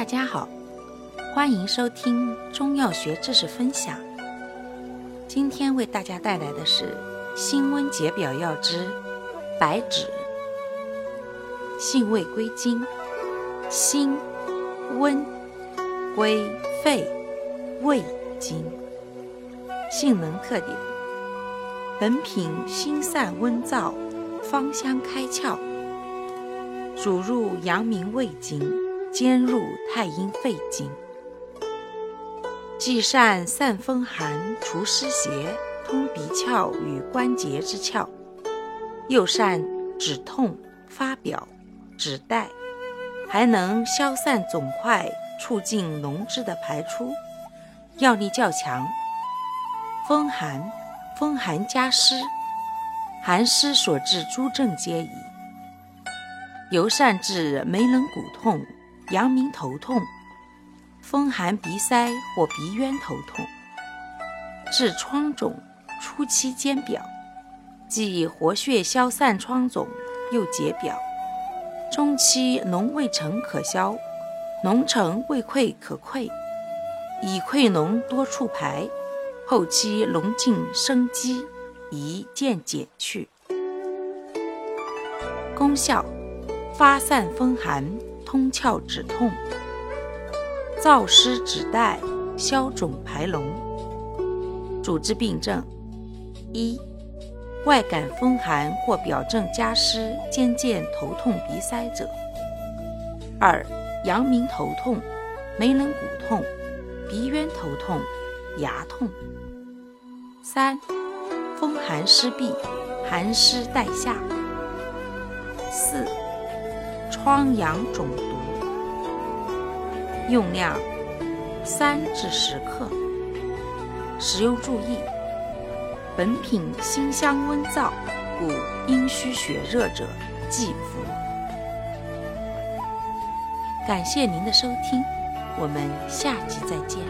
大家好，欢迎收听中药学知识分享。今天为大家带来的是辛温解表药之白芷。性味归经：辛、温，归肺、胃经。性能特点：本品辛散温燥，芳香开窍，主入阳明胃经。兼入太阴肺经，既善散风寒、除湿邪、通鼻窍与关节之窍，又善止痛、发表、止带，还能消散肿块、促进脓汁的排出，药力较强。风寒，风寒加湿，寒湿所致诸症皆宜，尤善治眉棱骨痛。阳明头痛、风寒鼻塞或鼻渊头痛，治疮肿、初期兼表，既活血消散疮肿，又解表；中期脓未成可消，脓成未溃可溃，已溃脓多处排，后期脓尽生机，宜渐减去。功效：发散风寒。通窍止痛，燥湿止带，消肿排脓。主治病症：一、外感风寒或表症加湿兼见头痛鼻塞者；二、阳明头痛、眉棱骨痛、鼻渊头痛、牙痛；三、风寒湿痹、寒湿带下；四。疮疡肿毒，用量三至十克。使用注意：本品辛香温燥，故阴虚血热者忌服。感谢您的收听，我们下集再见。